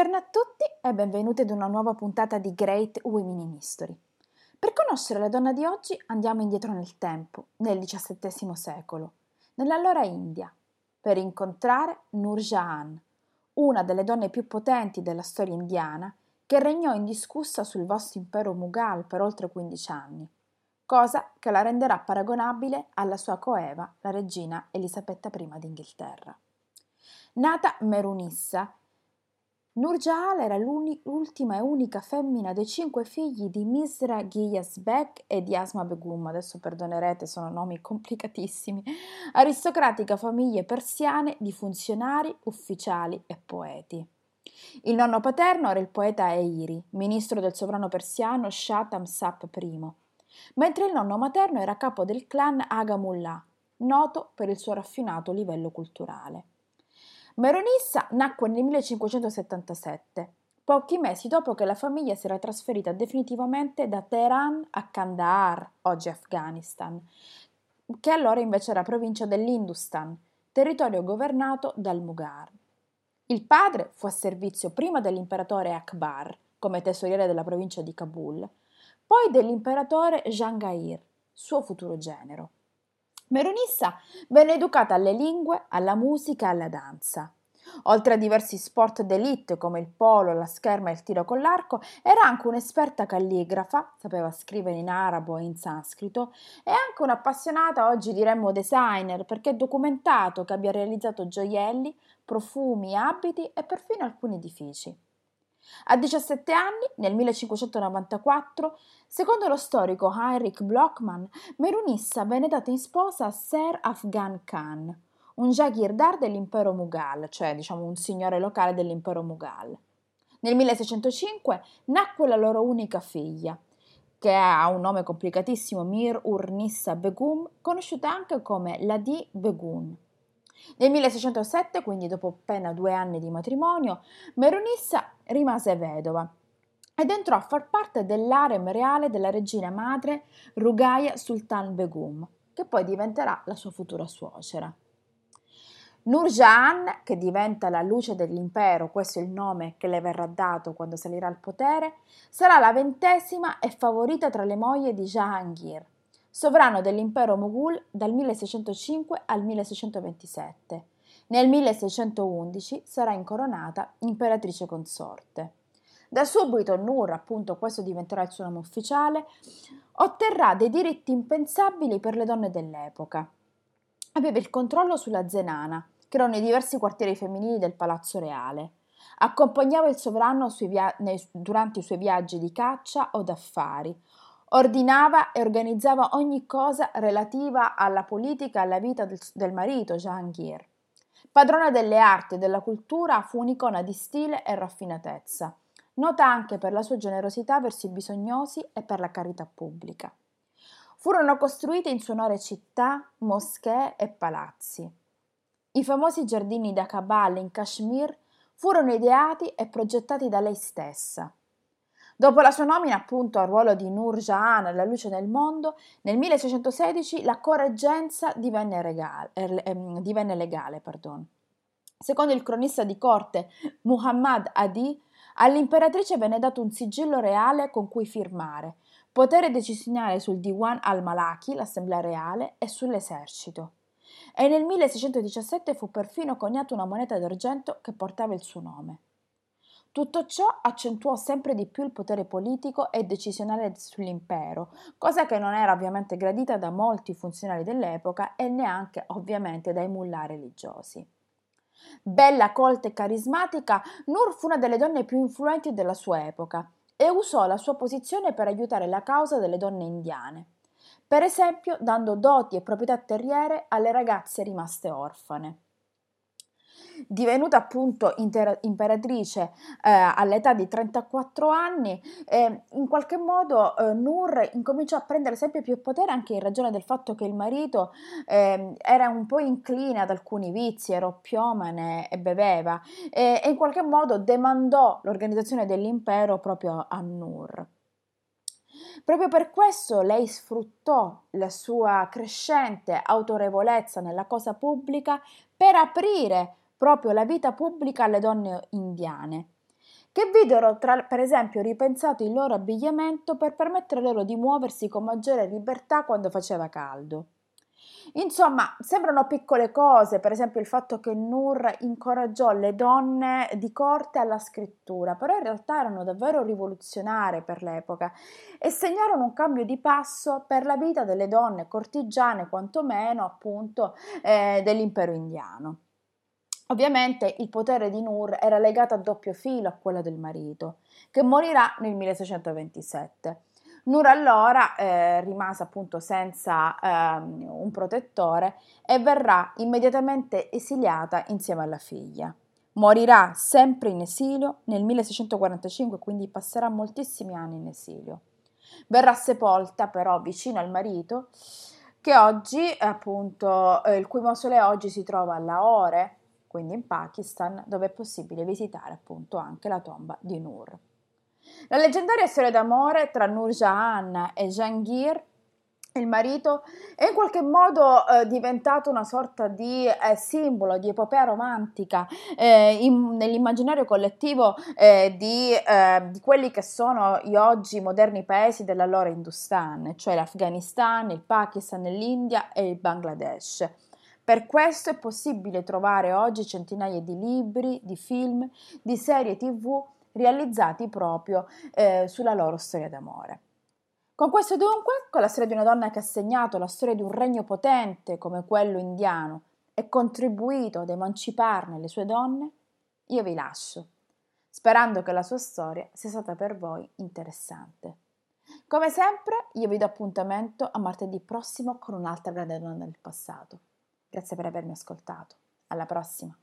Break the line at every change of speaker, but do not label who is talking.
Buongiorno a tutti e benvenuti ad una nuova puntata di Great Women in History. Per conoscere la donna di oggi andiamo indietro nel tempo, nel XVII secolo, nell'allora India, per incontrare Nur Jahan, una delle donne più potenti della storia indiana che regnò indiscussa sul vasto impero Mughal per oltre 15 anni, cosa che la renderà paragonabile alla sua coeva, la regina Elisabetta I d'Inghilterra. Nata Merunissa Nurjahal era l'ultima e unica femmina dei cinque figli di Misra Ghiyas Beg e di Asma Begum, adesso perdonerete, sono nomi complicatissimi, aristocratica famiglie persiane di funzionari, ufficiali e poeti. Il nonno paterno era il poeta Eiri, ministro del sovrano persiano Shah Tamsap I, mentre il nonno materno era capo del clan Aga Mullah, noto per il suo raffinato livello culturale. Meronissa nacque nel 1577, pochi mesi dopo che la famiglia si era trasferita definitivamente da Teheran a Kandahar, oggi Afghanistan, che allora invece era provincia dell'Industan, territorio governato dal Mughal. Il padre fu a servizio prima dell'imperatore Akbar, come tesoriere della provincia di Kabul, poi dell'imperatore Jahangir, suo futuro genero. Meronissa venne educata alle lingue, alla musica e alla danza. Oltre a diversi sport d'élite come il polo, la scherma e il tiro con l'arco, era anche un'esperta calligrafa, sapeva scrivere in arabo e in sanscrito, e anche un'appassionata, oggi diremmo designer, perché è documentato che abbia realizzato gioielli, profumi, abiti e perfino alcuni edifici. A 17 anni, nel 1594, secondo lo storico Heinrich Blockmann, Merunissa venne data in sposa a Ser Afghan Khan, un Jagirdar dell'impero Mughal, cioè diciamo un signore locale dell'impero Mughal. Nel 1605 nacque la loro unica figlia, che ha un nome complicatissimo, Mir Ur Nissa Begum, conosciuta anche come Ladi Begun. Nel 1607, quindi dopo appena due anni di matrimonio, Merunissa rimase vedova ed entrò a far parte dell'arem reale della regina madre Rugaya Sultan Begum, che poi diventerà la sua futura suocera. Nurjan, che diventa la luce dell'impero, questo è il nome che le verrà dato quando salirà al potere, sarà la ventesima e favorita tra le mogli di Jahangir, sovrano dell'impero Mughul dal 1605 al 1627. Nel 1611 sarà incoronata imperatrice consorte. Da subito Nur, appunto questo diventerà il suo nome ufficiale, otterrà dei diritti impensabili per le donne dell'epoca. Aveva il controllo sulla Zenana, che erano i diversi quartieri femminili del Palazzo Reale. Accompagnava il sovrano via- nei, durante i suoi viaggi di caccia o d'affari, Ordinava e organizzava ogni cosa relativa alla politica e alla vita del, del marito, Jahangir. Padrona delle arti e della cultura, fu un'icona di stile e raffinatezza, nota anche per la sua generosità verso i bisognosi e per la carità pubblica. Furono costruite in suo onore città, moschee e palazzi. I famosi giardini da Kabal in Kashmir furono ideati e progettati da lei stessa. Dopo la sua nomina appunto al ruolo di Nur Jahan, la luce nel mondo, nel 1616 la correggenza divenne, regale, ehm, divenne legale. Pardon. Secondo il cronista di corte Muhammad Adi, all'imperatrice venne dato un sigillo reale con cui firmare, potere decisionale sul Diwan al-Malaki, l'assemblea reale, e sull'esercito. E nel 1617 fu perfino coniata una moneta d'argento che portava il suo nome. Tutto ciò accentuò sempre di più il potere politico e decisionale sull'impero, cosa che non era ovviamente gradita da molti funzionari dell'epoca e neanche ovviamente dai mullah religiosi. Bella, colta e carismatica, Nur fu una delle donne più influenti della sua epoca e usò la sua posizione per aiutare la causa delle donne indiane, per esempio dando doti e proprietà terriere alle ragazze rimaste orfane divenuta appunto inter- imperatrice eh, all'età di 34 anni, eh, in qualche modo eh, Nur incominciò a prendere sempre più potere anche in ragione del fatto che il marito ehm, era un po' incline ad alcuni vizi, era oppiomane e beveva e in qualche modo demandò l'organizzazione dell'impero proprio a Nur. Proprio per questo lei sfruttò la sua crescente autorevolezza nella cosa pubblica per aprire proprio la vita pubblica alle donne indiane. che videro tra, per esempio ripensato il loro abbigliamento per permettere loro di muoversi con maggiore libertà quando faceva caldo. Insomma, sembrano piccole cose, per esempio il fatto che Nur incoraggiò le donne di corte alla scrittura, però in realtà erano davvero rivoluzionarie per l'epoca e segnarono un cambio di passo per la vita delle donne cortigiane, quantomeno appunto eh, dell'impero indiano. Ovviamente il potere di Nur era legato a doppio filo a quello del marito, che morirà nel 1627. Nur allora eh, rimase appunto senza eh, un protettore e verrà immediatamente esiliata insieme alla figlia. Morirà sempre in esilio nel 1645, quindi passerà moltissimi anni in esilio. Verrà sepolta però vicino al marito, che oggi, appunto, eh, il cui mausoleo oggi si trova a Lahore, quindi in Pakistan, dove è possibile visitare appunto anche la tomba di Nur. La leggendaria storia d'amore tra Nur Jahan e Jahangir il marito è in qualche modo eh, diventato una sorta di eh, simbolo, di epopea romantica eh, in, nell'immaginario collettivo eh, di, eh, di, quelli che sono gli oggi moderni paesi dell'allora Hindustan, cioè l'Afghanistan, il Pakistan, l'India e il Bangladesh. Per questo è possibile trovare oggi centinaia di libri, di film, di serie tv realizzati proprio eh, sulla loro storia d'amore. Con questo dunque, con la storia di una donna che ha segnato la storia di un regno potente come quello indiano e contribuito ad emanciparne le sue donne, io vi lascio, sperando che la sua storia sia stata per voi interessante. Come sempre, io vi do appuntamento a martedì prossimo con un'altra grande donna del passato. Grazie per avermi ascoltato. Alla prossima!